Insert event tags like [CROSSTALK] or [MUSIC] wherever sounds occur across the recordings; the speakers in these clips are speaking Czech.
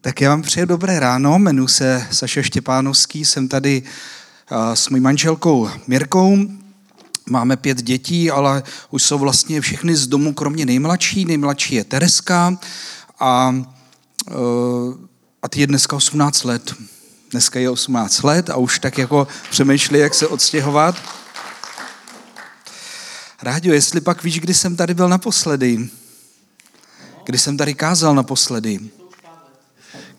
Tak já vám přeju dobré ráno, jmenuji se Saša Štěpánovský, jsem tady s mojí manželkou Mirkou. Máme pět dětí, ale už jsou vlastně všechny z domu, kromě nejmladší. Nejmladší je Tereska a, a ty je dneska 18 let. Dneska je 18 let a už tak jako přemýšlí, jak se odstěhovat. Rádio, jestli pak víš, kdy jsem tady byl naposledy? Kdy jsem tady kázal naposledy?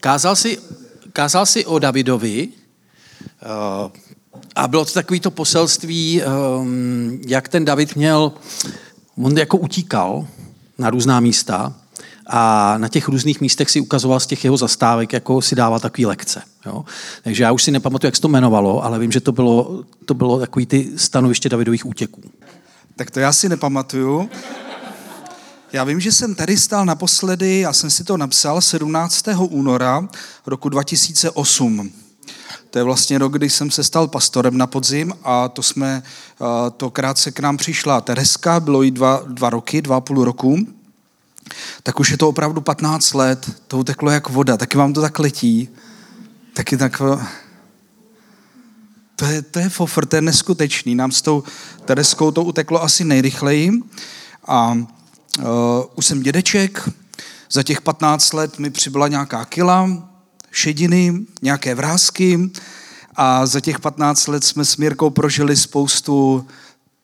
Kázal jsi, kázal jsi o Davidovi uh, a bylo to takový to poselství, um, jak ten David měl, on jako utíkal na různá místa a na těch různých místech si ukazoval z těch jeho zastávek, jako si dával takový lekce. Jo? Takže já už si nepamatuju, jak se to jmenovalo, ale vím, že to bylo, to bylo takový ty stanoviště Davidových útěků. Tak to já si nepamatuju. Já vím, že jsem tady stál naposledy, já jsem si to napsal 17. února roku 2008. To je vlastně rok, kdy jsem se stal pastorem na podzim a to jsme, to krátce k nám přišla Tereska, bylo jí dva, dva roky, dva a půl roku. Tak už je to opravdu 15 let, to uteklo jak voda, taky vám to tak letí. Taky tak... To je, to je fofr, to je neskutečný. Nám s tou Tereskou to uteklo asi nejrychleji. A už jsem dědeček, za těch 15 let mi přibyla nějaká kila, šediny, nějaké vrázky a za těch 15 let jsme s Mírkou prožili spoustu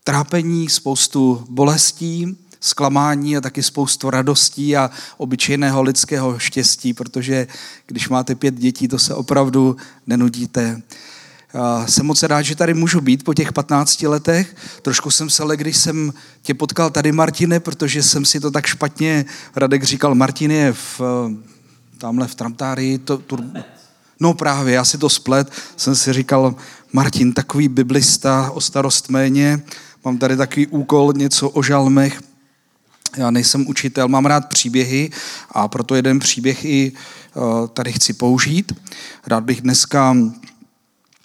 trápení, spoustu bolestí, zklamání a taky spoustu radostí a obyčejného lidského štěstí, protože když máte pět dětí, to se opravdu nenudíte. Jsem moc rád, že tady můžu být po těch 15 letech. Trošku jsem se ale, když jsem tě potkal tady, Martine, protože jsem si to tak špatně, Radek říkal, Martin je v, tamhle v Tramtárii. To, tu, no právě, já si to splet. Jsem si říkal, Martin, takový biblista o starost méně. Mám tady takový úkol, něco o žalmech. Já nejsem učitel, mám rád příběhy a proto jeden příběh i tady chci použít. Rád bych dneska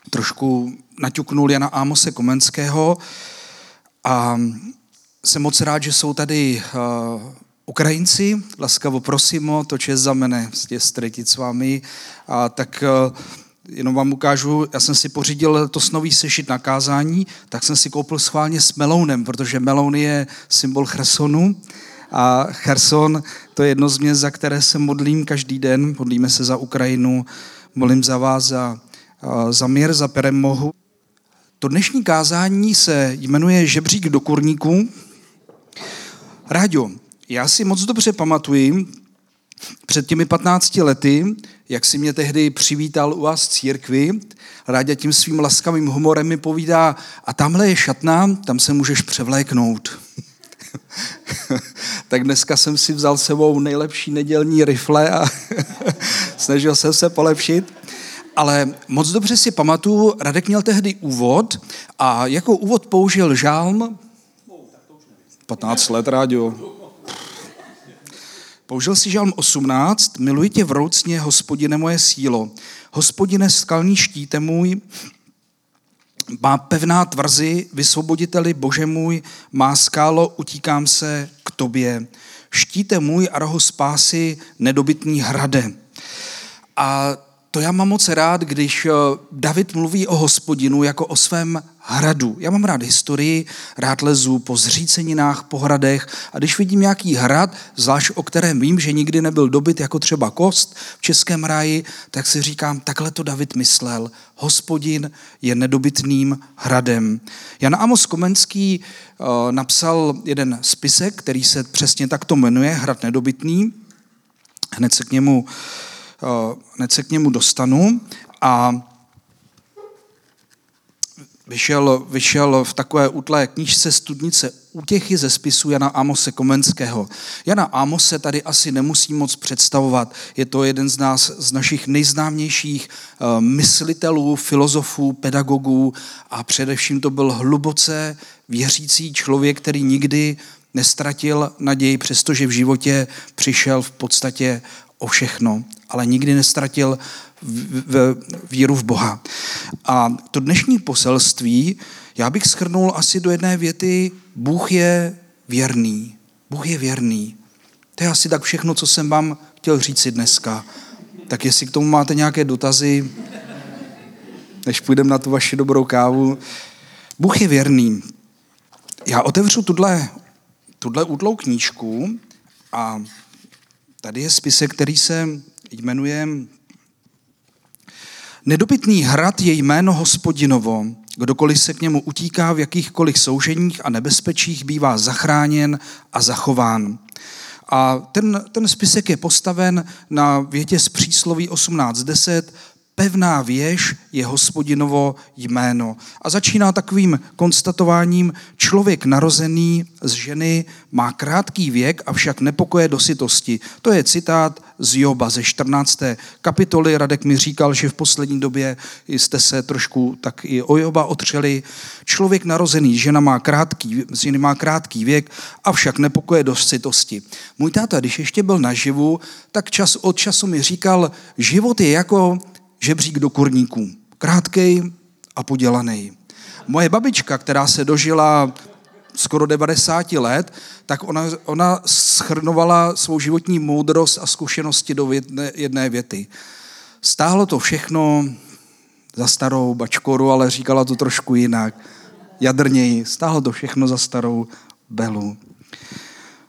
trošku naťuknul Jana Ámose Komenského a jsem moc rád, že jsou tady uh, Ukrajinci, laskavo prosimo, to čest za mene, stretit s vámi. A tak uh, jenom vám ukážu, já jsem si pořídil to nový sešit na kázání, tak jsem si koupil schválně s melounem, protože meloun je symbol Chersonu. A Cherson to je jedno z měst, za které se modlím každý den, modlíme se za Ukrajinu, modlím za vás, za za mír, za peremohu. To dnešní kázání se jmenuje Žebřík do kurníků. Ráďo, já si moc dobře pamatuji, před těmi 15 lety, jak si mě tehdy přivítal u vás církvi, Ráďa tím svým laskavým humorem mi povídá, a tamhle je šatna, tam se můžeš převléknout. [LAUGHS] tak dneska jsem si vzal sebou nejlepší nedělní rifle a [LAUGHS] snažil jsem se polepšit ale moc dobře si pamatuju, Radek měl tehdy úvod a jako úvod použil žálm 15 let rádio. Použil si žálm 18, miluji tě vroucně, hospodine moje sílo. Hospodine skalní štíte můj, má pevná tvrzy, vysvoboditeli bože můj, má skálo, utíkám se k tobě. Štíte můj a roho spásy, nedobytný hrade. A to já mám moc rád, když eh, David mluví o hospodinu jako o svém hradu. Já mám rád historii, rád lezu po zříceninách, po hradech a když vidím nějaký hrad, zvlášť o kterém vím, že nikdy nebyl dobyt, jako třeba kost v Českém ráji, tak si říkám, takhle to David myslel. Hospodin je nedobytným hradem. Jan Amos Komenský uh, napsal jeden spisek, který se přesně takto jmenuje, Hrad nedobytný. Hned se k němu uh, Eh, hned se k němu dostanu a vyšel, vyšel v takové útlé knížce Studnice útěchy ze spisu Jana Amose Komenského. Jana Amose tady asi nemusí moc představovat. Je to jeden z nás, z našich nejznámějších uh, myslitelů, filozofů, pedagogů a především to byl hluboce věřící člověk, který nikdy nestratil naději, přestože v životě přišel v podstatě o všechno, ale nikdy nestratil víru v Boha. A to dnešní poselství já bych schrnul asi do jedné věty, Bůh je věrný. Bůh je věrný. To je asi tak všechno, co jsem vám chtěl říct si dneska. Tak jestli k tomu máte nějaké dotazy, než půjdeme na tu vaši dobrou kávu. Bůh je věrný. Já otevřu tuhle, tuhle útlou knížku a tady je spisek, který se jmenuje Nedobytný hrad je jméno hospodinovo. Kdokoliv se k němu utíká v jakýchkoliv souženích a nebezpečích, bývá zachráněn a zachován. A ten, ten spisek je postaven na větě z přísloví 18.10 pevná věž je hospodinovo jméno. A začíná takovým konstatováním, člověk narozený z ženy má krátký věk, avšak nepokoje do sytosti. To je citát z Joba ze 14. kapitoly. Radek mi říkal, že v poslední době jste se trošku tak i o Joba otřeli. Člověk narozený, žena má krátký, ženy má krátký věk, avšak nepokoje do sytosti. Můj táta, když ještě byl naživu, tak čas od času mi říkal, život je jako žebřík do kurníků. Krátkej a podělaný. Moje babička, která se dožila skoro 90 let, tak ona, ona schrnovala svou životní moudrost a zkušenosti do jedné, jedné věty. Stáhlo to všechno za starou bačkoru, ale říkala to trošku jinak. Jadrněji. Stáhlo to všechno za starou belu.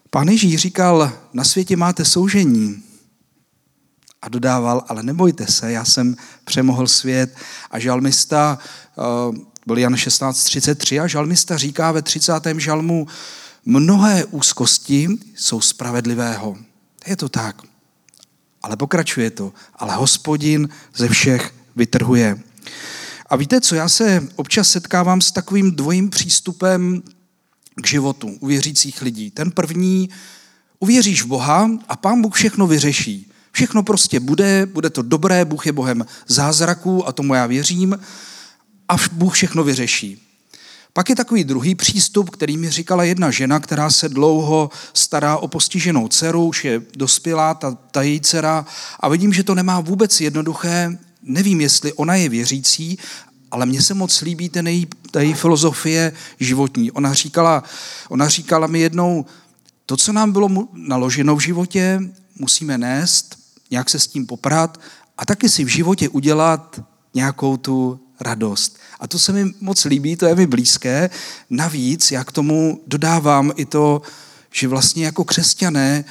Pán Ježíš říkal, na světě máte soužení, a dodával, ale nebojte se, já jsem přemohl svět. A žalmista, eh, byl Jan 16.33 a žalmista říká ve 30. žalmu, mnohé úzkosti jsou spravedlivého. Je to tak. Ale pokračuje to. Ale hospodin ze všech vytrhuje. A víte co, já se občas setkávám s takovým dvojím přístupem k životu u věřících lidí. Ten první, uvěříš v Boha a pán Bůh všechno vyřeší. Všechno prostě bude, bude to dobré, Bůh je Bohem zázraků a tomu já věřím a Bůh všechno vyřeší. Pak je takový druhý přístup, který mi říkala jedna žena, která se dlouho stará o postiženou dceru, už je dospělá, ta, ta její dcera, a vidím, že to nemá vůbec jednoduché. Nevím, jestli ona je věřící, ale mně se moc líbí ten její, ta její filozofie životní. Ona říkala, ona říkala mi jednou, to, co nám bylo naloženo v životě, musíme nést nějak se s tím poprat a taky si v životě udělat nějakou tu radost. A to se mi moc líbí, to je mi blízké. Navíc já k tomu dodávám i to, že vlastně jako křesťané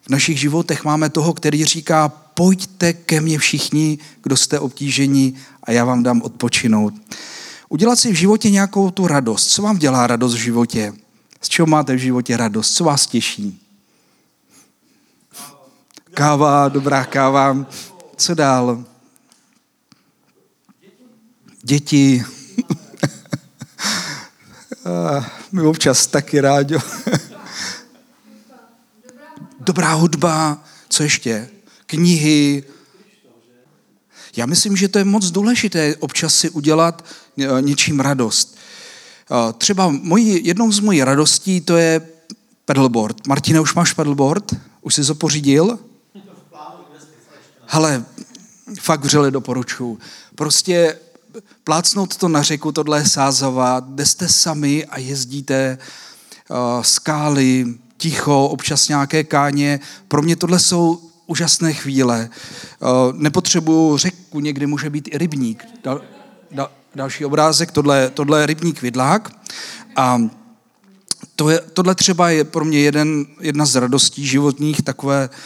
v našich životech máme toho, který říká, pojďte ke mně všichni, kdo jste obtíženi a já vám dám odpočinout. Udělat si v životě nějakou tu radost. Co vám dělá radost v životě? Z čeho máte v životě radost? Co vás těší? Káva, dobrá káva. Co dál? Děti. [LAUGHS] My občas taky rádi. [LAUGHS] Dobrá hudba. Co ještě? Knihy. Já myslím, že to je moc důležité občas si udělat eh, něčím radost. Eh, třeba mojí, jednou z mojí radostí to je pedalboard. Martine, už máš pedalboard? Už jsi to pořídil? Hele, fakt vřele doporučuji. Prostě plácnout to na řeku, tohle je Sázava, jste sami a jezdíte uh, skály, ticho, občas nějaké káně. Pro mě tohle jsou úžasné chvíle. Uh, nepotřebuju řeku, někdy může být i rybník. Dal, dal, další obrázek, tohle, tohle je rybník Vidlák. A to je, tohle třeba je pro mě jeden, jedna z radostí životních, takové uh,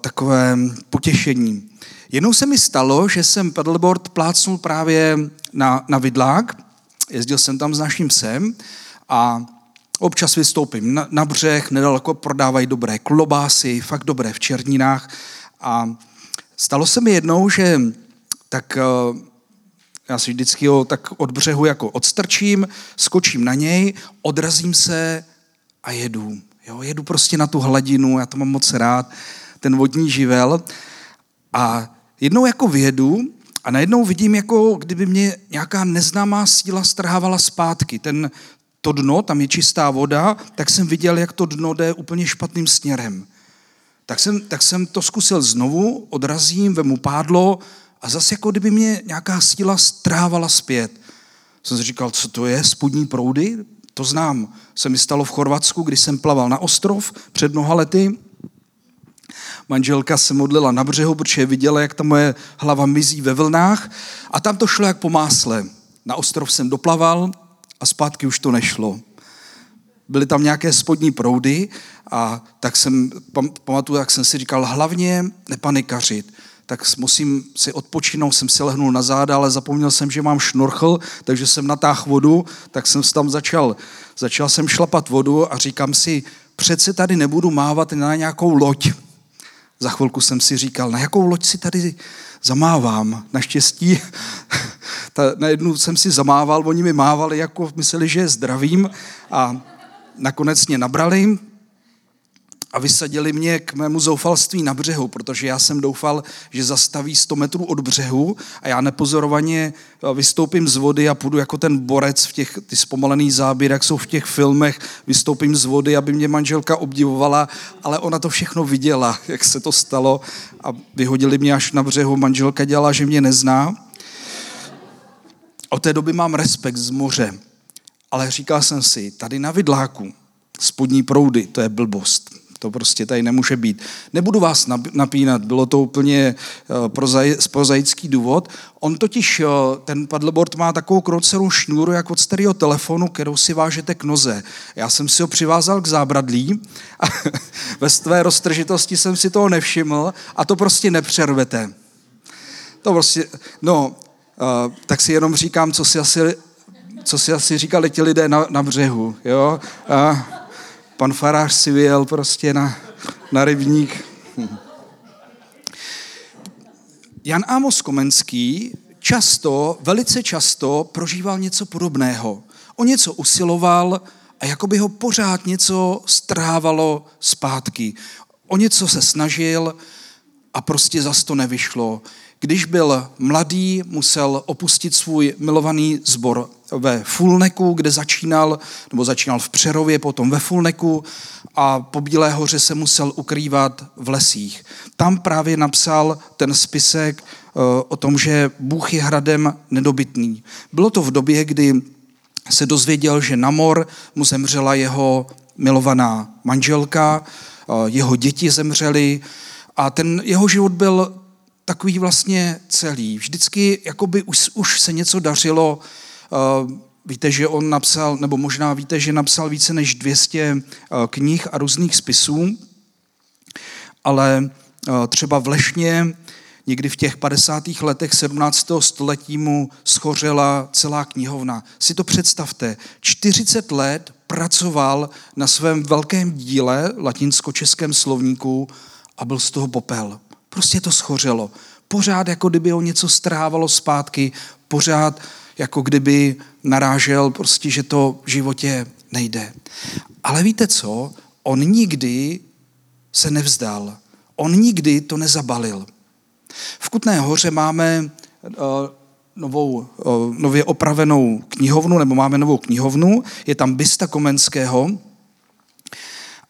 takové potěšení. Jednou se mi stalo, že jsem paddleboard plácnul právě na, na vidlák, jezdil jsem tam s naším psem a občas vystoupím na, na břeh, nedaleko prodávají dobré klobásy, fakt dobré v Černínách a stalo se mi jednou, že tak já si vždycky ho tak od břehu jako odstrčím, skočím na něj, odrazím se a jedu. Jo, jedu prostě na tu hladinu, já to mám moc rád ten vodní živel. A jednou jako vědu a najednou vidím, jako kdyby mě nějaká neznámá síla strhávala zpátky. Ten, to dno, tam je čistá voda, tak jsem viděl, jak to dno jde úplně špatným směrem. Tak jsem, tak jsem to zkusil znovu, odrazím, vemu pádlo a zase jako kdyby mě nějaká síla strávala zpět. Jsem si říkal, co to je, spodní proudy? To znám. Se mi stalo v Chorvatsku, když jsem plaval na ostrov před mnoha lety Manželka se modlila na břehu, protože viděla, jak ta moje hlava mizí ve vlnách a tam to šlo jak po másle. Na ostrov jsem doplaval a zpátky už to nešlo. Byly tam nějaké spodní proudy a tak jsem, pamatuju, jak jsem si říkal, hlavně nepanikařit tak musím si odpočinout, jsem si lehnul na záda, ale zapomněl jsem, že mám šnorchl, takže jsem natáhl vodu, tak jsem tam začal, začal jsem šlapat vodu a říkám si, přece tady nebudu mávat na nějakou loď. Za chvilku jsem si říkal, na jakou loď si tady zamávám. Naštěstí [LAUGHS] ta, najednou jsem si zamával, oni mi mávali, jako mysleli, že je zdravím a nakonec mě nabrali, a vysadili mě k mému zoufalství na břehu, protože já jsem doufal, že zastaví 100 metrů od břehu a já nepozorovaně eh, vystoupím z vody a půjdu jako ten borec v těch ty zpomalený záběr, jak jsou v těch filmech, vystoupím z vody, aby mě manželka obdivovala, ale ona to všechno viděla, [LAUGHS] jak se to stalo a vyhodili mě až na břehu. Manželka dělala, že mě nezná. Od té doby mám respekt z moře, ale říkal jsem si, tady na vidláku, spodní proudy, to je blbost to prostě tady nemůže být. Nebudu vás napínat, bylo to úplně eh, prozaický důvod. On totiž, eh, ten paddleboard má takovou krocelou šňůru, jak od starého telefonu, kterou si vážete k noze. Já jsem si ho přivázal k zábradlí a [LAUGHS] ve své roztržitosti jsem si toho nevšiml a to prostě nepřervete. To prostě, no, uh, tak si jenom říkám, co si asi, co si asi říkali ti lidé na, na břehu, jo. Uh, pan farář si vyjel prostě na, na rybník. Jan Amos Komenský často, velice často prožíval něco podobného. O něco usiloval a jako by ho pořád něco strávalo zpátky. O něco se snažil a prostě zas to nevyšlo. Když byl mladý, musel opustit svůj milovaný sbor ve Fulneku, kde začínal, nebo začínal v Přerově, potom ve Fulneku a po Bílé hoře se musel ukrývat v lesích. Tam právě napsal ten spisek eh, o tom, že Bůh je hradem nedobytný. Bylo to v době, kdy se dozvěděl, že na mor mu zemřela jeho milovaná manželka, eh, jeho děti zemřely a ten jeho život byl takový vlastně celý. Vždycky jakoby už, už se něco dařilo. Eh, víte, že on napsal, nebo možná víte, že napsal více než 200 eh, knih a různých spisů, ale eh, třeba v Lešně někdy v těch 50. letech 17. století mu schořela celá knihovna. Si to představte, 40 let pracoval na svém velkém díle, latinsko-českém slovníku, a byl z toho popel. Prostě to schořelo. Pořád jako kdyby ho něco strávalo zpátky, pořád jako kdyby narážel prostě, že to v životě nejde. Ale víte co? On nikdy se nevzdal. On nikdy to nezabalil. V Kutné hoře máme uh, novou, uh, nově opravenou knihovnu, nebo máme novou knihovnu, je tam bysta Komenského,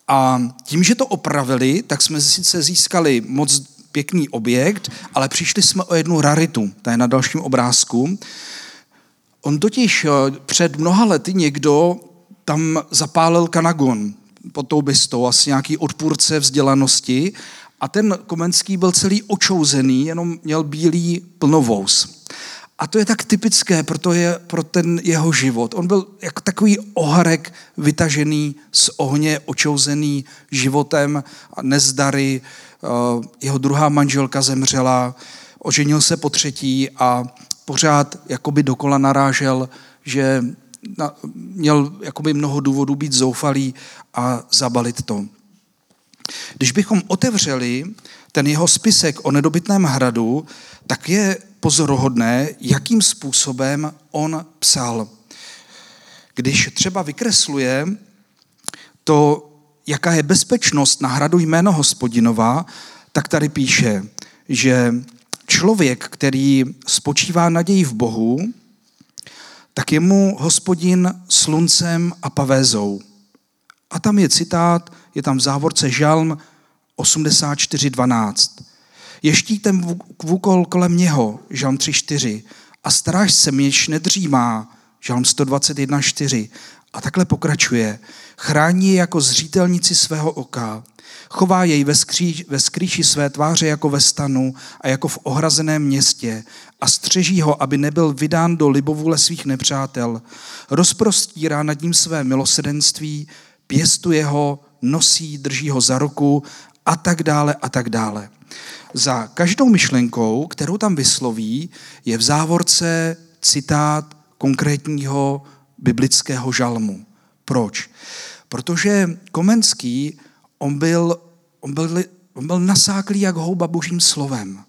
a tím, že to opravili, tak jsme sice získali moc pěkný objekt, ale přišli jsme o jednu raritu, ta je na dalším obrázku. On totiž eh, před mnoha lety někdo tam zapálil kanagon pod tou bystou, asi nějaký odpůrce vzdělanosti a ten Komenský byl celý očouzený, jenom měl bílý plnovous. A to je tak typické pro, to je, pro ten jeho život. On byl jako takový oharek vytažený z ohně, očouzený životem, nezdary. Eh, jeho druhá manželka zemřela, oženil se po třetí a pořád jakoby dokola narážel, že měl jakoby mnoho důvodů být zoufalý a zabalit to. Když bychom otevřeli ten jeho spisek o nedobytném hradu, tak je pozoruhodné, jakým způsobem on psal. Když třeba vykresluje to, jaká je bezpečnost na hradu jméno hospodinova, tak tady píše, že člověk, který spočívá naději v Bohu, tak je mu hospodin sluncem a pavézou. A tam je citát, je tam v závorce Žalm 84.12. Je štítem vůkol kolem něho, Žalm 3.4. A stráž se měč nedřímá, Žalm 121.4. A takhle pokračuje. Chrání je jako zřítelnici svého oka. Chová jej ve, skří, ve skrýši své tváře jako ve stanu a jako v ohrazeném městě a střeží ho, aby nebyl vydán do libovůle svých nepřátel. Rozprostírá nad ním své milosedenství, pěstuje ho, nosí, drží ho za ruku a tak dále a tak dále. Za každou myšlenkou, kterou tam vysloví, je v závorce citát konkrétního biblického žalmu. Proč? Protože Komenský, on byl, on byl, on byl nasáklý jak houba božím slovem.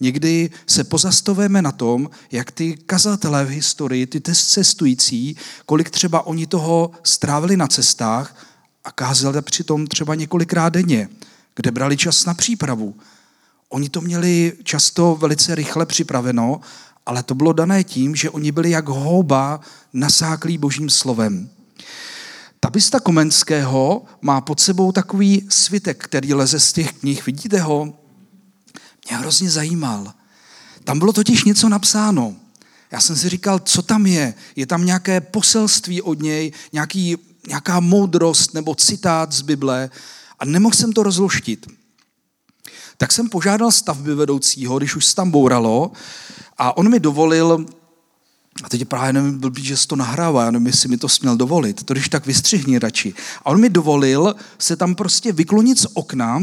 Někdy se pozastavujeme na tom, jak ty kazatelé v historii, ty cestující, kolik třeba oni toho strávili na cestách a kázali přitom třeba několikrát denně, kde brali čas na přípravu. Oni to měli často velice rychle připraveno, ale to bylo dané tím, že oni byli jak houba nasáklí božím slovem. Tabista Komenského má pod sebou takový svitek, který leze z těch knih. Vidíte ho? Mě hrozně zajímal. Tam bylo totiž něco napsáno. Já jsem si říkal, co tam je? Je tam nějaké poselství od něj, nějaký, nějaká moudrost nebo citát z Bible a nemohl jsem to rozluštit. Tak jsem požádal stavby vedoucího, když už se tam bouralo, a on mi dovolil a teď právě nevím, blbý, že se to nahrává, já nevím, jestli mi to směl dovolit, to když tak vystřihni radši. A on mi dovolil se tam prostě vyklonit z okna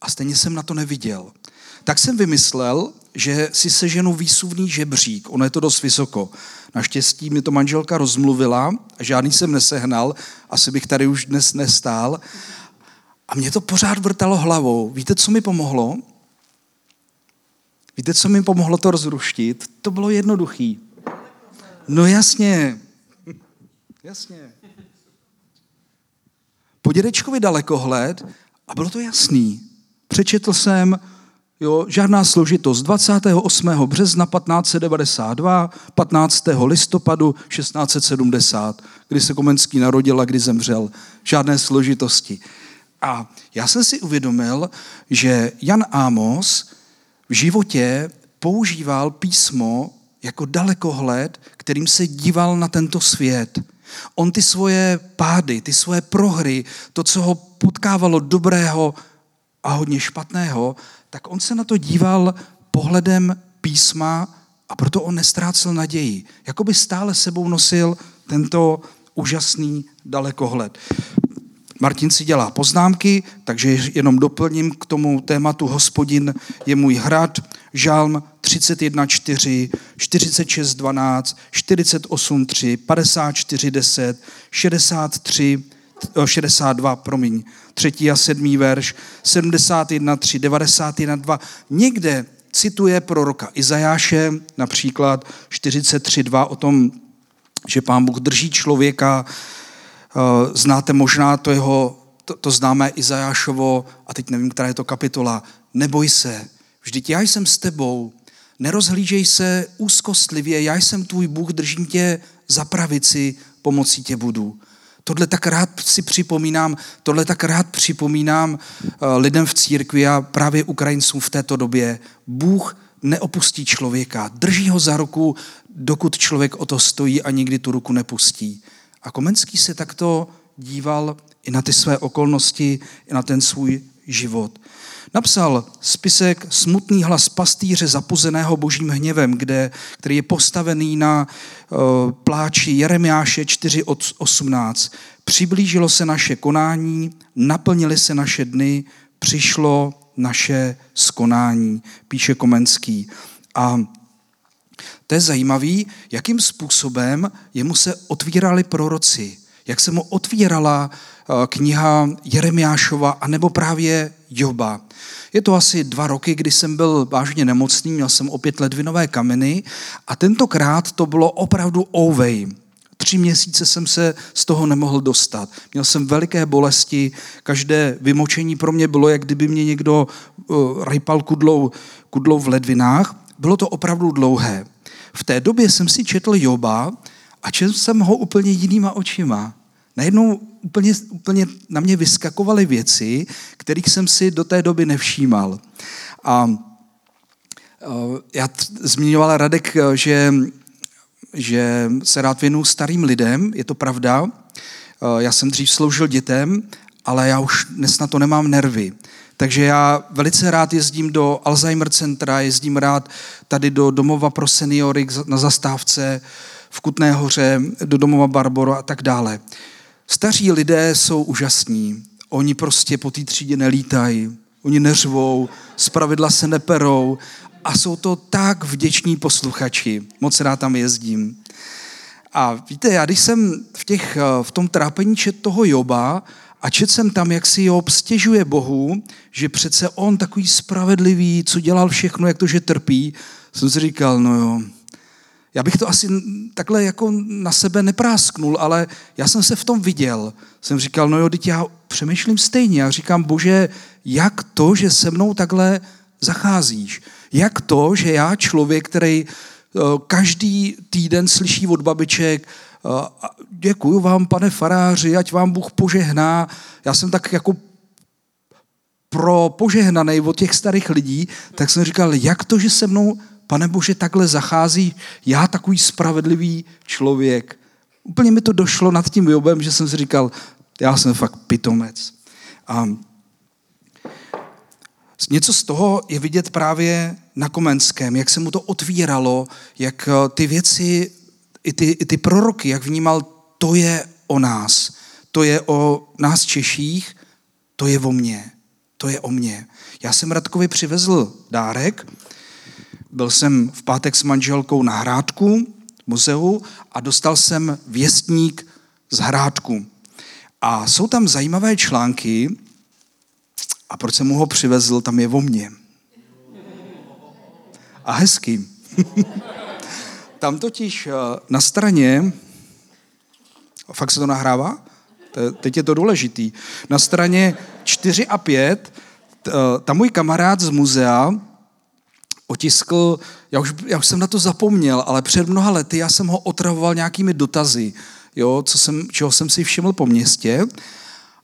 a stejně jsem na to neviděl. Tak jsem vymyslel, že si seženu výsuvný žebřík, ono je to dost vysoko. Naštěstí mi to manželka rozmluvila, žádný jsem nesehnal, asi bych tady už dnes nestál. A mě to pořád vrtalo hlavou. Víte, co mi pomohlo? Víte, co mi pomohlo to rozruštit? To bylo jednoduchý. No jasně. Jasně. Po dědečkovi dalekohled a bylo to jasný. Přečetl jsem, jo, žádná složitost. 28. března 1592, 15. listopadu 1670, kdy se Komenský narodil a kdy zemřel. Žádné složitosti. A já jsem si uvědomil, že Jan Amos v životě používal písmo jako dalekohled, kterým se díval na tento svět. On ty svoje pády, ty svoje prohry, to, co ho potkávalo dobrého a hodně špatného, tak on se na to díval pohledem písma a proto on nestrácel naději. Jakoby stále sebou nosil tento úžasný dalekohled. Martin si dělá poznámky, takže jenom doplním k tomu tématu Hospodin je můj hrad, žalm 31.4, 46.12, 48.3, 54.10, 63, 62, promiň, třetí a sedmý verš, 71, 3, 91, 2. Někde cituje proroka Izajáše, například 43, 2 o tom, že pán Bůh drží člověka Eh, znáte možná to jeho, to, to známé Izajášovo, a teď nevím, která je to kapitola, neboj se, vždyť já jsem s tebou, nerozhlížej se úzkostlivě, já jsem tvůj Bůh, držím tě za pravici, pomocí tě budu. Tohle tak rád si připomínám, tohle tak rád připomínám eh, lidem v církvi a právě Ukrajincům v této době. Bůh neopustí člověka, drží ho za ruku, dokud člověk o to stojí a nikdy tu ruku nepustí. A Komenský se takto díval i na ty své okolnosti, i na ten svůj život. Napsal spisek Smutný hlas pastýře zapuzeného božím hněvem, kde, který je postavený na uh, pláči Jeremiáše 4.18. Přiblížilo se naše konání, naplnily se naše dny, přišlo naše skonání, píše Komenský. A to je zajímavé, jakým způsobem jemu se otvírali proroci, jak se mu otvírala eh, kniha Jeremiášova anebo právě Joba. Je to asi dva roky, kdy jsem byl vážně nemocný, měl jsem opět ledvinové kameny a tentokrát to bylo opravdu ouvej. Tři měsíce jsem se z toho nemohl dostat. Měl jsem veliké bolesti, každé vymočení pro mě bylo, jak kdyby mě někdo uh, rypal kudlou, kudlou v ledvinách. Bylo to opravdu dlouhé. V té době jsem si četl Joba a četl jsem ho úplně jinýma očima. Najednou úplně, úplně na mě vyskakovaly věci, kterých jsem si do té doby nevšímal. A já zmiňoval Radek, že, že se rád věnu starým lidem, je to pravda. Já jsem dřív sloužil dětem ale já už dnes na to nemám nervy. Takže já velice rád jezdím do Alzheimer centra, jezdím rád tady do domova pro seniory na zastávce v Kutné hoře, do domova Barboro a tak dále. Staří lidé jsou úžasní. Oni prostě po té třídě nelítají, oni neřvou, zpravidla se neperou a jsou to tak vděční posluchači. Moc rád tam jezdím. A víte, já když jsem v, těch, v tom trápení čet toho Joba a čet jsem tam, jak si Job stěžuje Bohu, že přece on takový spravedlivý, co dělal všechno, jak to, že trpí, jsem si říkal, no jo, já bych to asi takhle jako na sebe neprásknul, ale já jsem se v tom viděl. Jsem říkal, no jo, teď já přemýšlím stejně. Já říkám, bože, jak to, že se mnou takhle zacházíš? Jak to, že já člověk, který eh, každý týden slyší od babiček, eh, děkuji vám, pane faráři, ať vám Bůh požehná. Já jsem tak jako pro požehnaný od těch starých lidí, tak jsem říkal, jak to, že se mnou pane Bože, takhle zachází já takový spravedlivý člověk. Úplně mi to došlo nad tím Jobem, že jsem si říkal, já jsem fakt pitomec. A něco z toho je vidět právě na Komenském, jak se mu to otvíralo, jak eh, ty věci, i ty, i ty proroky, jak vnímal, to je o nás, to je o nás Češích, to je o mně, to je o mně. Já jsem Radkovi přivezl dárek, byl jsem v pátek s manželkou na Hrádku, muzeu, a dostal jsem věstník z Hrádku. A jsou tam zajímavé články, a proč jsem mu ho přivezl, tam je o mně. A hezký. [LAUGHS] tam totiž eh, na straně, fakt se to nahrává? Teď je to důležitý. Na straně 4 a 5, tam můj kamarád z muzea otiskl, já už, já už jsem na to zapomněl, ale před mnoha lety já jsem ho otravoval nějakými dotazy, jo, co jsem, čeho jsem si všiml po městě.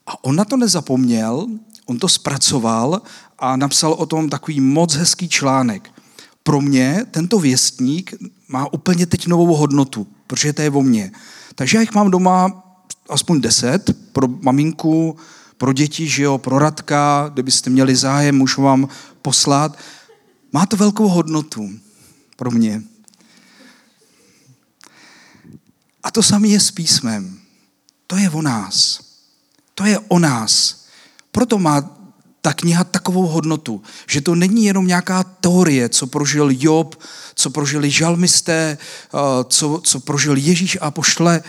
A on na to nezapomněl, on to zpracoval a napsal o tom takový moc hezký článek. Pro mě tento věstník má úplně teď novou hodnotu, protože to je o mně. Takže já jich mám doma aspoň deset pro maminku, pro děti, že jo, pro Radka, kdybyste měli zájem, můžu vám poslat. Má to velkou hodnotu pro mě. A to samé je s písmem. To je o nás. To je o nás. Proto má ta kniha takovou hodnotu, že to není jenom nějaká teorie, co prožil Job, co prožili žalmisté, eh, co, co prožil Ježíš a pošle.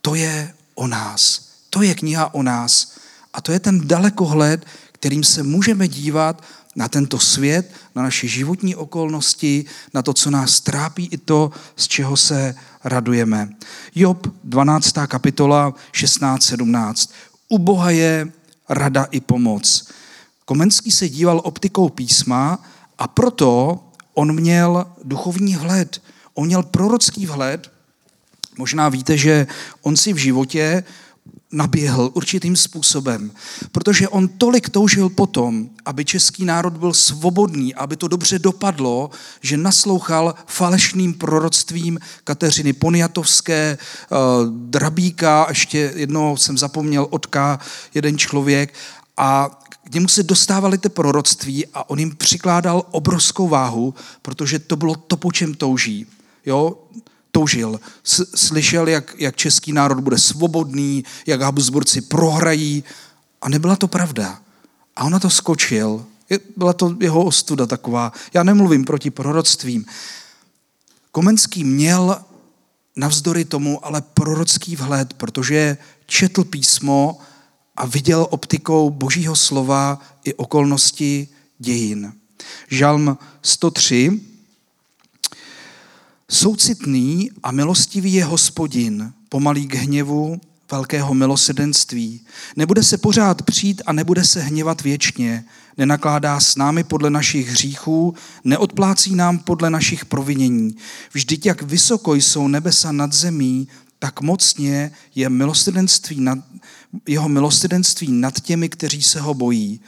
To je o nás. To je kniha o nás. A to je ten dalekohled, kterým se můžeme dívat na tento svět, na naše životní okolnosti, na to, co nás trápí, i to, z čeho se radujeme. Job, 12. kapitola, 16-17. U Boha je rada i pomoc. Komenský se díval optikou písma a proto on měl duchovní vhled. On měl prorocký vhled. Možná víte, že on si v životě naběhl určitým způsobem, protože on tolik toužil potom, aby český národ byl svobodný, aby to dobře dopadlo, že naslouchal falešným proroctvím Kateřiny Poniatovské, eh, Drabíka, ještě jednou jsem zapomněl odka, jeden člověk, a k němu se dostávali ty proroctví a on jim přikládal obrovskou váhu, protože to bylo to, po čem touží. Jo? Toužil. Slyšel, jak, jak český národ bude svobodný, jak Habsburci prohrají a nebyla to pravda. A on na to skočil. Byla to jeho ostuda taková. Já nemluvím proti proroctvím. Komenský měl navzdory tomu ale prorocký vhled, protože četl písmo a viděl optikou božího slova i okolnosti dějin. Žalm 103, Soucitný a milostivý je hospodin, pomalý k hněvu, velkého milosedenství. Nebude se pořád přijít a nebude se hněvat věčně. Nenakládá s námi podle našich hříchů, neodplácí nám podle našich provinění. Vždyť jak vysoko jsou nebesa nad zemí, tak mocně je milosedenství nad, jeho milosedenství nad těmi, kteří se ho bojí.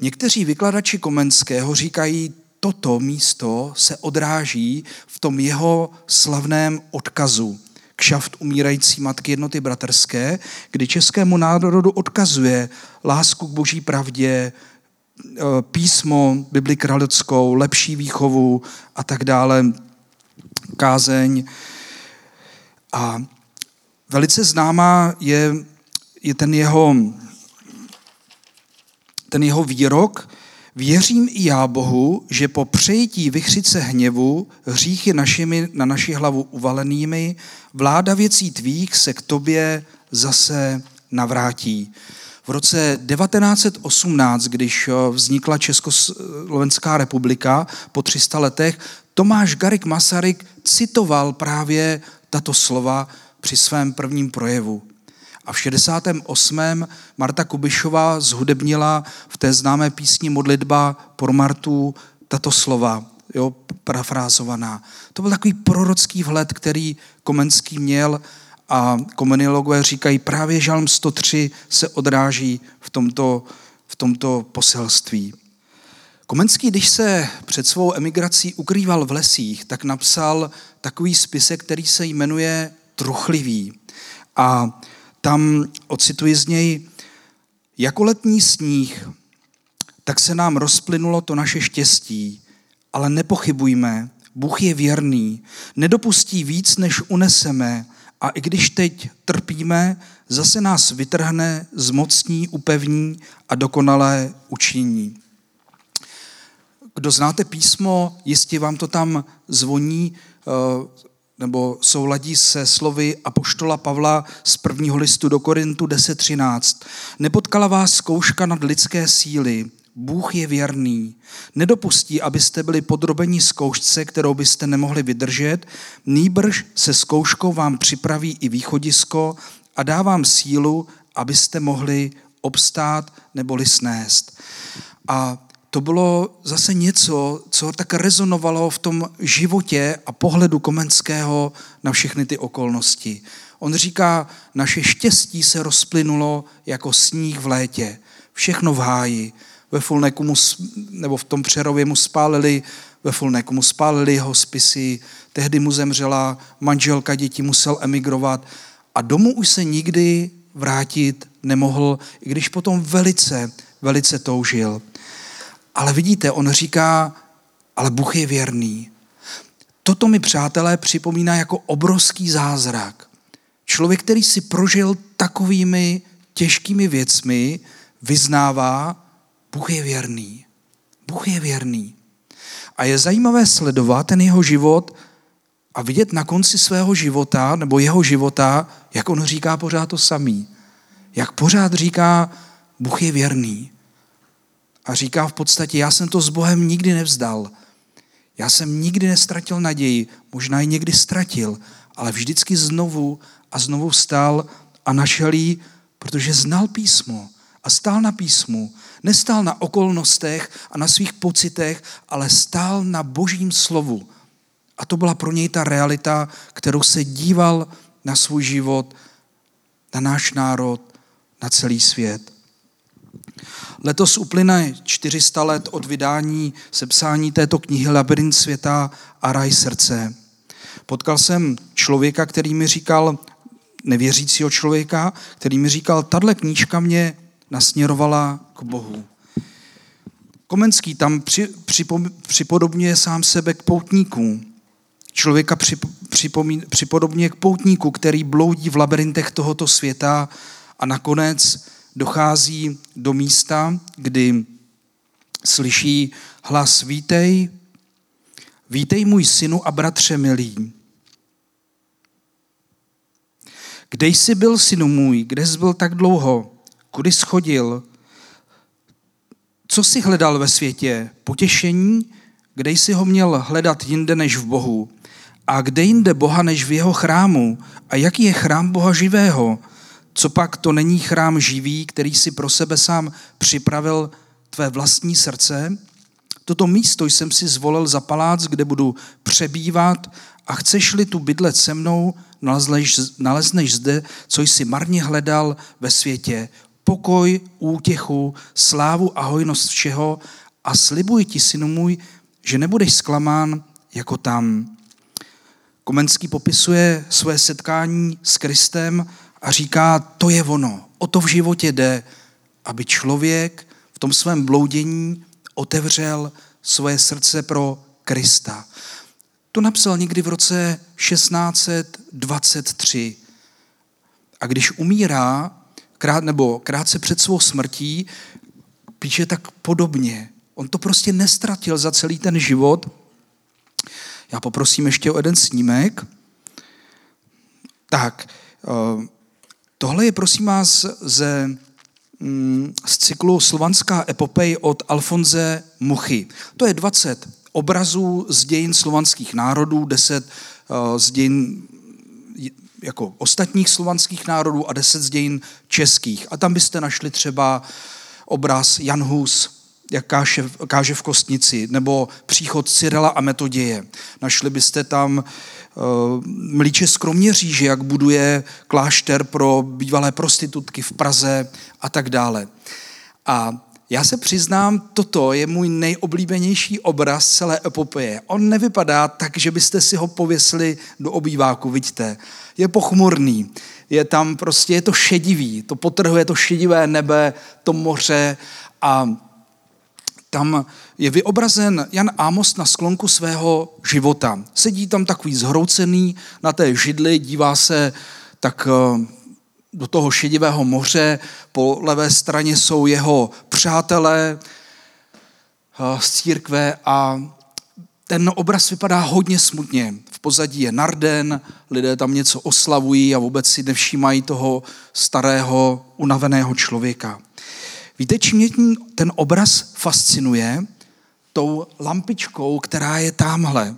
Někteří vykladači Komenského říkají, toto místo se odráží v tom jeho slavném odkazu, kšaft umírající matky jednoty bratrské, kdy českému národu odkazuje lásku k boží pravdě, eh, písmo, Bibli kralickou, lepší výchovu a tak dále, kázeň. A velice známá je, je ten, jeho, ten jeho výrok, Věřím i já Bohu, že po přejití vychřice hněvu, hříchy našimi na naši hlavu uvalenými, vláda věcí tvých se k tobě zase navrátí. V roce 1918, když vznikla Československá republika po 300 letech, Tomáš Garik Masaryk citoval právě tato slova při svém prvním projevu. A v 68. Marta Kubišová zhudebnila v té známé písni Modlitba pro Martu tato slova, jo, parafrázovaná. To byl takový prorocký vhled, který Komenský měl a komeniologové říkají, právě žalm 103 se odráží v tomto, v tomto poselství. Komenský, když se před svou emigrací ukrýval v lesích, tak napsal takový spisek, který se jmenuje Truchlivý. A tam ocituji z něj, jako letní sníh, tak se nám rozplynulo to naše štěstí, ale nepochybujme, Bůh je věrný, nedopustí víc, než uneseme a i když teď trpíme, zase nás vytrhne, zmocní, upevní a dokonalé učiní. Kdo znáte písmo, jistě vám to tam zvoní, nebo souladí se slovy Apoštola Pavla z prvního listu do Korintu 10.13. Nepotkala vás zkouška nad lidské síly, Bůh je věrný. Nedopustí, abyste byli podrobeni zkoušce, kterou byste nemohli vydržet, nýbrž se zkouškou vám připraví i východisko a dá vám sílu, abyste mohli obstát neboli snést. A to bylo zase něco, co tak rezonovalo v tom životě a pohledu Komenského na všechny ty okolnosti. On říká, naše štěstí se rozplynulo jako sníh v létě. Všechno v háji. Ve Fulneku mu, nebo v tom Přerově mu spálili, ve Fulneku mu spálili jeho spisy, tehdy mu zemřela manželka, děti musel emigrovat a domů už se nikdy vrátit nemohl, i když potom velice, velice toužil. Ale vidíte, on říká, ale Bůh je věrný. Toto mi, přátelé, připomíná jako obrovský zázrak. Člověk, který si prožil takovými těžkými věcmi, vyznává, Bůh je věrný. Bůh je věrný. A je zajímavé sledovat ten jeho život a vidět na konci svého života, nebo jeho života, jak on říká pořád to samý. Jak pořád říká, Bůh je věrný a říká v podstatě, já jsem to s Bohem nikdy nevzdal. Já jsem nikdy nestratil naději, možná ji někdy ztratil, ale vždycky znovu a znovu stál a našel jí, protože znal písmo a stál na písmu. Nestál na okolnostech a na svých pocitech, ale stál na božím slovu. A to byla pro něj ta realita, kterou se díval na svůj život, na náš národ, na celý svět. Letos uplyne 400 let od vydání sepsání této knihy Labyrint světa a raj srdce. Potkal jsem člověka, který mi říkal, nevěřícího člověka, který mi říkal, tahle knížka mě nasměrovala k Bohu. Komenský tam připodobňuje sám sebe k poutníků. Člověka připodobňuje k poutníku, který bloudí v labyrintech tohoto světa a nakonec dochází do místa, kdy slyší hlas vítej, vítej můj synu a bratře milý. Kde jsi byl, synu můj, kde jsi byl tak dlouho, kudy schodil, co jsi hledal ve světě? Potěšení? Kde jsi ho měl hledat jinde než v Bohu? A kde jinde Boha než v jeho chrámu? A jaký je chrám Boha živého? Co pak to není chrám živý, který si pro sebe sám připravil tvé vlastní srdce? Toto místo jsem si zvolil za palác, kde budu přebývat a chceš-li tu bydlet se mnou, nalezneš, nalezneš zde, co jsi marně hledal ve světě. Pokoj, útěchu, slávu a hojnost všeho a slibuji ti, synu můj, že nebudeš zklamán jako tam. Komenský popisuje své setkání s Kristem a říká, to je ono, o to v životě jde, aby člověk v tom svém bloudění otevřel svoje srdce pro Krista. To napsal někdy v roce 1623. A když umírá, krát, nebo krátce před svou smrtí, píše tak podobně. On to prostě nestratil za celý ten život. Já poprosím ještě o jeden snímek. Tak, eh, tohle je prosím vás ze, mm, z cyklu Slovanská epopej od Alfonze Muchy. To je 20 obrazů z dějin slovanských národů, 10 eh, z dějin jako ostatních slovanských národů a 10 z dějin českých. A tam byste našli třeba obraz Jan Hus, jak káže, káže v Kostnici, nebo příchod Cyrila a Metoděje. Našli byste tam uh, mlíče z Kroměříže, jak buduje klášter pro bývalé prostitutky v Praze a tak dále. A já se přiznám, toto je můj nejoblíbenější obraz celé epopeje. On nevypadá tak, že byste si ho pověsili do obýváku, vidíte. Je pochmurný, je tam prostě, je to šedivý, to potrhuje to šedivé nebe, to moře a tam je vyobrazen Jan Amos na sklonku svého života. Sedí tam takový zhroucený na té židli, dívá se tak eh, do toho šedivého moře. Po levé straně jsou jeho přátelé eh, z církve a ten obraz vypadá hodně smutně. V pozadí je Narden, lidé tam něco oslavují a vůbec si nevšímají toho starého, unaveného člověka. Víte, čím mě ten obraz fascinuje? Tou lampičkou, která je tamhle.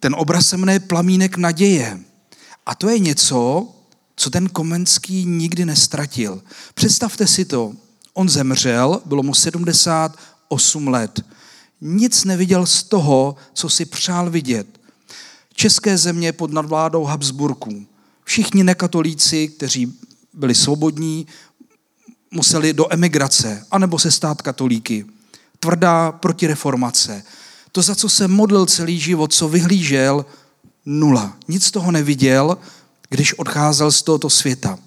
Ten obraz se jmenuje Plamínek naděje. A to je něco, co ten Komenský nikdy nestratil. Představte si to, on zemřel, bylo mu 78 let. Nic neviděl z toho, co si přál vidět. České země pod nadvládou Habsburků. Všichni nekatolíci, kteří byli svobodní, museli do emigrace, anebo se stát katolíky. Tvrdá protireformace. To, za co se modlil celý život, co vyhlížel, nula. Nic z toho neviděl, když odcházel z tohoto světa.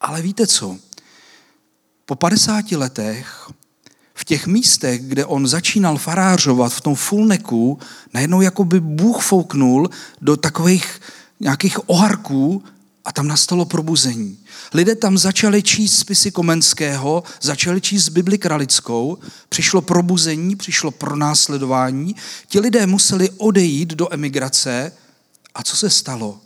Ale víte co? Po 50 letech v těch místech, kde on začínal farářovat v tom fulneku, najednou jako by Bůh fouknul do takových nějakých oharků a tam nastalo probuzení. Lidé tam začali číst spisy Komenského, začali číst Bibli kralickou, přišlo probuzení, přišlo pronásledování, ti lidé museli odejít do emigrace a co se stalo?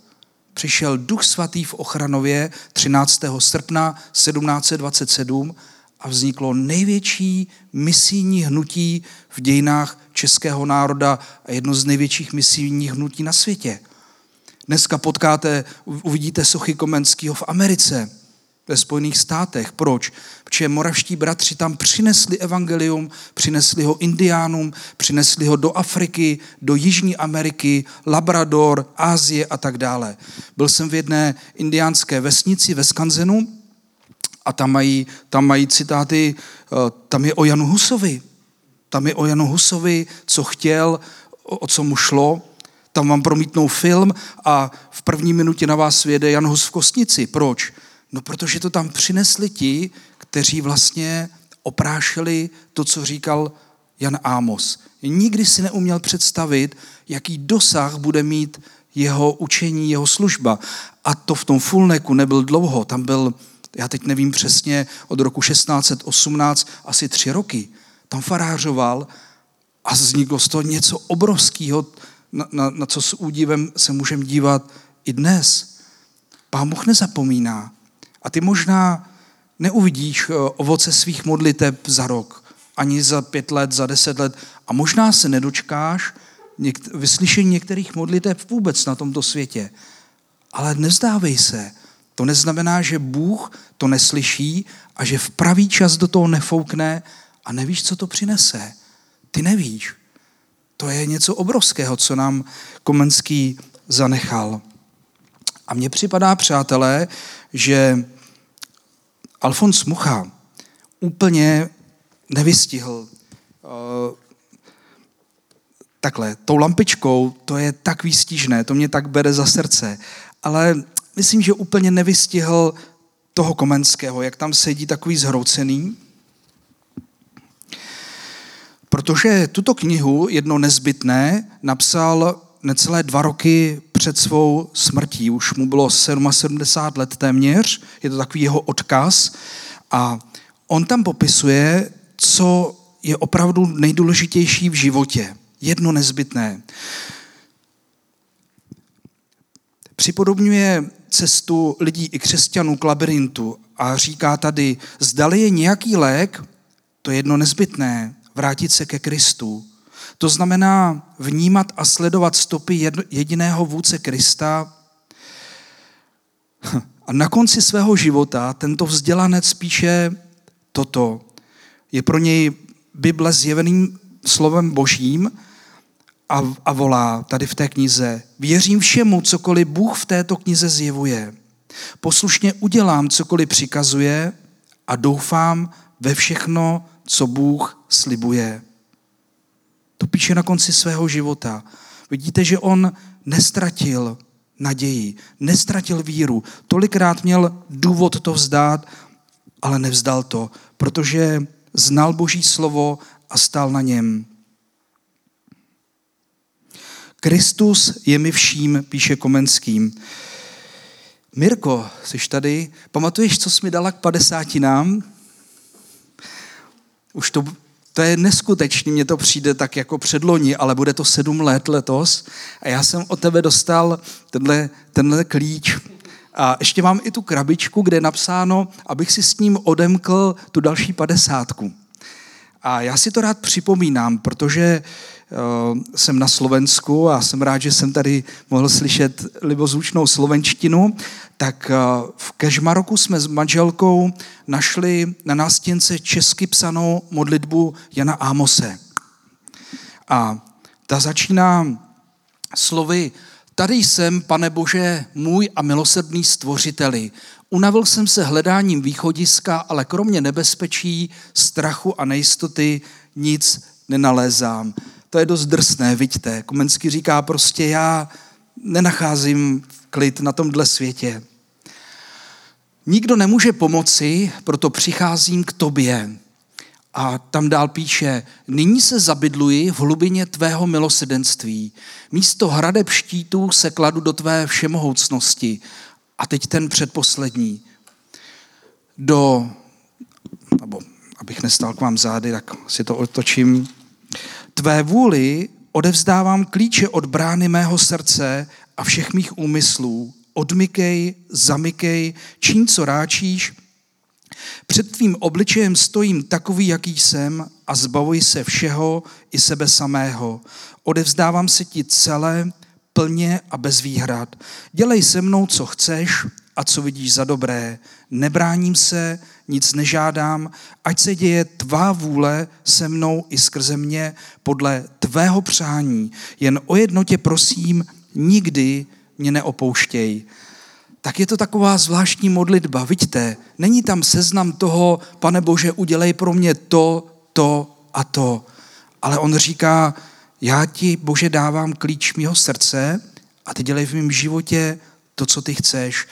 Přišel Duch Svatý v Ochranově 13. srpna 1727 a vzniklo největší misijní hnutí v dějinách českého národa a jedno z největších misijních hnutí na světě – Dneska potkáte, uvidíte sochy Komenského v Americe, ve Spojených státech. Proč? Protože moravští bratři tam přinesli evangelium, přinesli ho indiánům, přinesli ho do Afriky, do Jižní Ameriky, Labrador, Ázie a tak dále. Byl jsem v jedné indiánské vesnici ve Skanzenu a tam mají, tam mají citáty, eh, tam je o Janu Husovi. Tam je o Janu Husovi, co chtěl, o co mu šlo, tam vám promítnou film a v první minutě na vás vyjede Jan Hus v Kostnici. Proč? No protože to tam přinesli ti, kteří vlastně oprášili to, co říkal Jan Ámos. Nikdy si neuměl představit, jaký dosah bude mít jeho učení, jeho služba. A to v tom Fulneku nebyl dlouho. Tam byl, já teď nevím přesně, od roku 1618 asi tři roky. Tam farářoval a vzniklo z toho něco obrovského, na, na, na co s údivem se můžeme dívat i dnes. Pán Bůh nezapomíná. A ty možná neuvidíš eh, ovoce svých modliteb za rok, ani za pět let, za deset let. A možná se nedočkáš něk- vyslyšení některých modliteb vůbec na tomto světě. Ale nevzdávej se. To neznamená, že Bůh to neslyší a že v pravý čas do toho nefoukne a nevíš, co to přinese. Ty nevíš. To je něco obrovského, co nám Komenský zanechal. A mně připadá, přátelé, že Alfons Mucha úplně nevystihl uh, takhle, tou lampičkou, to je tak výstižné, to mě tak bere za srdce, ale myslím, že úplně nevystihl toho Komenského, jak tam sedí takový zhroucený, protože tuto knihu, jedno nezbytné, napsal necelé dva roky před svou smrtí. Už mu bylo 77 let téměř, je to takový jeho odkaz. A on tam popisuje, co je opravdu nejdůležitější v životě. Jedno nezbytné. Připodobňuje cestu lidí i křesťanů k labirintu a říká tady, zdali je nějaký lék, to je jedno nezbytné, vrátit se ke Kristu. To znamená vnímat a sledovat stopy jediného vůdce Krista. A na konci svého života tento vzdělanec píše toto. Je pro něj Bible zjeveným slovem božím a, a volá tady v té knize. Věřím všemu, cokoliv Bůh v této knize zjevuje. Poslušně udělám, cokoliv přikazuje a doufám ve všechno, co Bůh slibuje. To píše na konci svého života. Vidíte, že on nestratil naději, nestratil víru. Tolikrát měl důvod to vzdát, ale nevzdal to, protože znal Boží slovo a stál na něm. Kristus je mi vším, píše Komenským. Mirko, jsi tady? Pamatuješ, co jsi mi dala k padesátinám? Už to to je neskutečný, mně to přijde tak jako předloni, ale bude to sedm let letos a já jsem od tebe dostal tenhle, tenhle klíč. A ještě mám i tu krabičku, kde je napsáno, abych si s ním odemkl tu další padesátku. A já si to rád připomínám, protože uh, jsem na Slovensku a jsem rád, že jsem tady mohl slyšet libozvučnou slovenštinu, tak uh, v Kežmaroku jsme s manželkou našli na nástěnce česky psanou modlitbu Jana Ámose. A ta začíná slovy Tady jsem, pane Bože, můj a milosrdný stvořiteli. Unavil jsem se hledáním východiska, ale kromě nebezpečí, strachu a nejistoty nic nenalézám. To je dost drsné, vidíte. Komenský říká prostě, já nenacházím klid na tomhle světě. Nikdo nemůže pomoci, proto přicházím k tobě. A tam dál píše, nyní se zabydluji v hlubině tvého milosedenství. Místo hradeb štítů se kladu do tvé všemohoucnosti. A teď ten předposlední. Do, abych nestal k vám zády, tak si to otočím. Tvé vůli odevzdávám klíče od brány mého srdce a všech mých úmyslů. Odmykej, zamykej, čím co ráčíš, před tvým obličejem stojím takový, jaký jsem a zbavuji se všeho i sebe samého. Odevzdávám se ti celé, plně a bez výhrad. Dělej se mnou, co chceš a co vidíš za dobré. Nebráním se, nic nežádám, ať se děje tvá vůle se mnou i skrze mě podle tvého přání. Jen o jednotě prosím, nikdy mě neopouštěj tak je to taková zvláštní modlitba. Vidíte, není tam seznam toho, pane Bože, udělej pro mě to, to a to. Ale on říká, já ti, Bože, dávám klíč mého srdce a ty dělej v mém životě to, co ty chceš.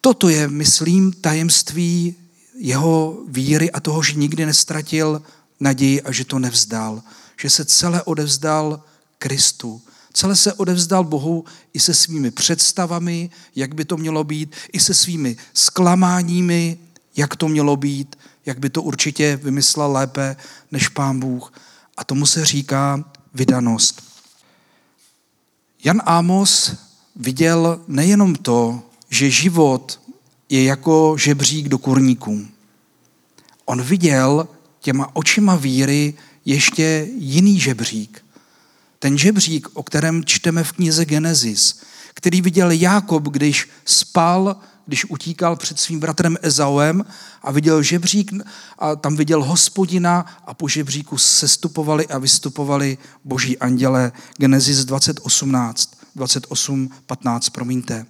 Toto je, myslím, tajemství jeho víry a toho, že nikdy nestratil naději a že to nevzdal. Že se celé odevzdal Kristu. Celé se odevzdal Bohu i se svými představami, jak by to mělo být, i se svými zklamáními, jak to mělo být, jak by to určitě vymyslel lépe než pán Bůh. A tomu se říká vydanost. Jan Amos viděl nejenom to, že život je jako žebřík do kurníků. On viděl těma očima víry ještě jiný žebřík – ten žebřík, o kterém čteme v knize Genesis, který viděl Jákob, když spal, když utíkal před svým bratrem Ezauem a viděl žebřík a tam viděl hospodina a po žebříku sestupovali a vystupovali boží anděle. Genesis 2018, 28, 15, promiňte.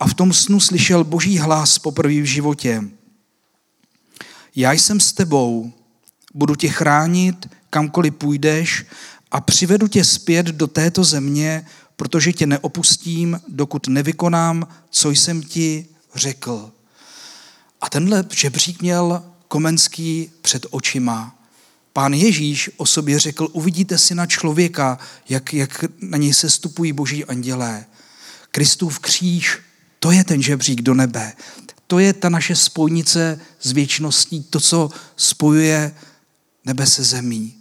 A v tom snu slyšel boží hlas poprvé v životě. Já jsem s tebou, budu tě chránit, kamkoliv půjdeš a přivedu tě zpět do této země, protože tě neopustím, dokud nevykonám, co jsem ti řekl. A tenhle žebřík měl Komenský před očima. Pán Ježíš o sobě řekl, uvidíte si na člověka, jak, jak na něj se stupují boží andělé. Kristův kříž, to je ten žebřík do nebe. To je ta naše spojnice s věčností, to, co spojuje nebe se zemí.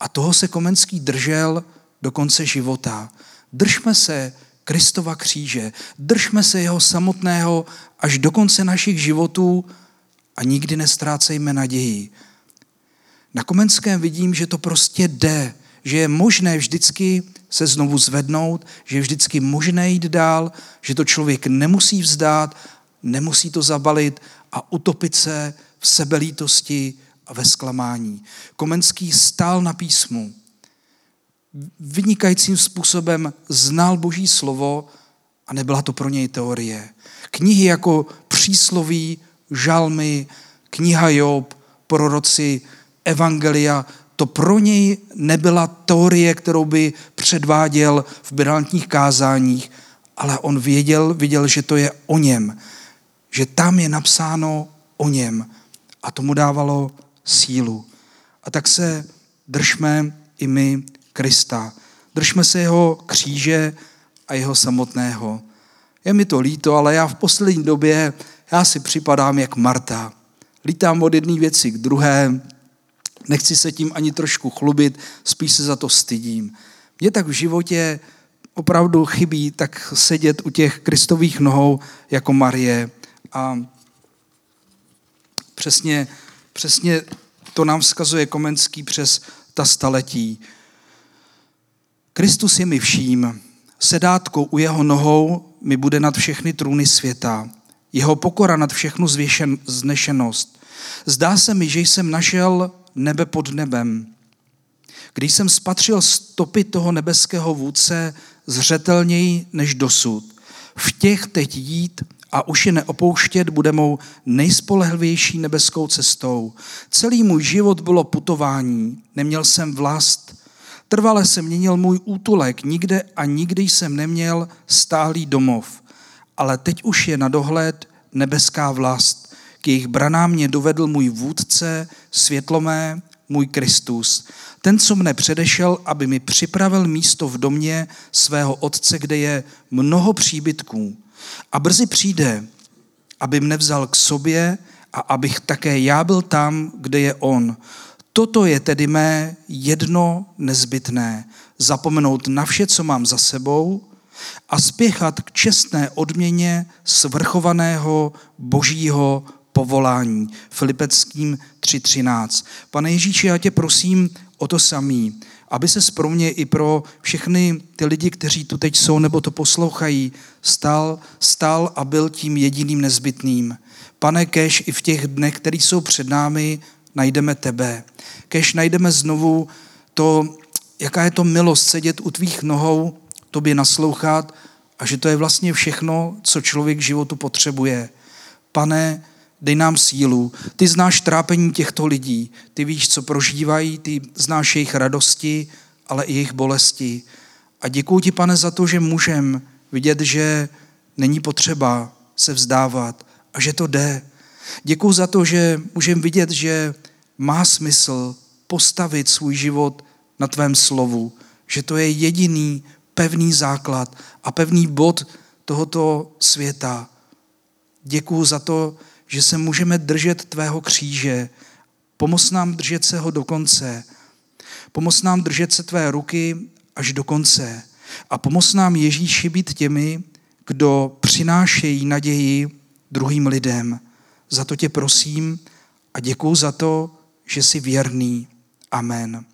A toho se Komenský držel do konce života. Držme se Kristova kříže, držme se jeho samotného až do konce našich životů a nikdy nestrácejme naději. Na Komenském vidím, že to prostě jde, že je možné vždycky se znovu zvednout, že je vždycky možné jít dál, že to člověk nemusí vzdát, nemusí to zabalit a utopit se v sebelítosti a ve zklamání. Komenský stál na písmu, vynikajícím způsobem znal Boží slovo a nebyla to pro něj teorie. Knihy jako přísloví, žalmy, kniha Job, proroci, evangelia, to pro něj nebyla teorie, kterou by předváděl v brilantních kázáních, ale on věděl, viděl, že to je o něm, že tam je napsáno o něm a tomu dávalo sílu. A tak se držme i my Krista. Držme se jeho kříže a jeho samotného. Je mi to líto, ale já v poslední době, já si připadám jak Marta. Lítám od jedné věci k druhé, nechci se tím ani trošku chlubit, spíš se za to stydím. Mně tak v životě opravdu chybí tak sedět u těch kristových nohou jako Marie a přesně, přesně to nám vzkazuje Komenský přes ta staletí. Kristus je mi vším, sedátko u jeho nohou mi bude nad všechny trůny světa, jeho pokora nad všechnu zvěšen, znešenost. Zdá se mi, že jsem našel nebe pod nebem. Když jsem spatřil stopy toho nebeského vůdce zřetelněji než dosud, v těch teď jít a už je neopouštět bude mou nejspolehlivější nebeskou cestou. Celý můj život bylo putování, neměl jsem vlast, Trvale se měnil můj útulek, nikde a nikdy jsem neměl stálý domov. Ale teď už je na dohled nebeská vlast. K jejich branám mě dovedl můj vůdce, světlomé, můj Kristus. Ten, co mne předešel, aby mi připravil místo v domě svého otce, kde je mnoho příbytků. A brzy přijde, aby mne vzal k sobě a abych také já byl tam, kde je on. Toto je tedy mé jedno nezbytné. Zapomenout na vše, co mám za sebou a spěchat k čestné odměně svrchovaného božího povolání. Filipeckým 3.13. Pane Ježíši, já tě prosím o to samý, aby se pro mě i pro všechny ty lidi, kteří tu teď jsou nebo to poslouchají, stal, stal a byl tím jediným nezbytným. Pane, kež i v těch dnech, které jsou před námi, najdeme tebe. Kež najdeme znovu to, jaká je to milost sedět u tvých nohou, tobě naslouchat a že to je vlastně všechno, co člověk životu potřebuje. Pane, dej nám sílu. Ty znáš trápení těchto lidí. Ty víš, co prožívají, ty znáš jejich radosti, ale i jejich bolesti. A děkuji ti, pane, za to, že můžem vidět, že není potřeba se vzdávat a že to jde. Děkuji za to, že můžeme vidět, že má smysl postavit svůj život na tvém slovu, že to je jediný pevný základ a pevný bod tohoto světa. Děkuji za to, že se můžeme držet tvého kříže. Pomoz nám držet se ho do konce. Pomoz nám držet se tvé ruky až do konce. A pomoz nám Ježíši být těmi, kdo přinášejí naději druhým lidem. Za to tě prosím a děkuji za to, že jsi věrný. Amen.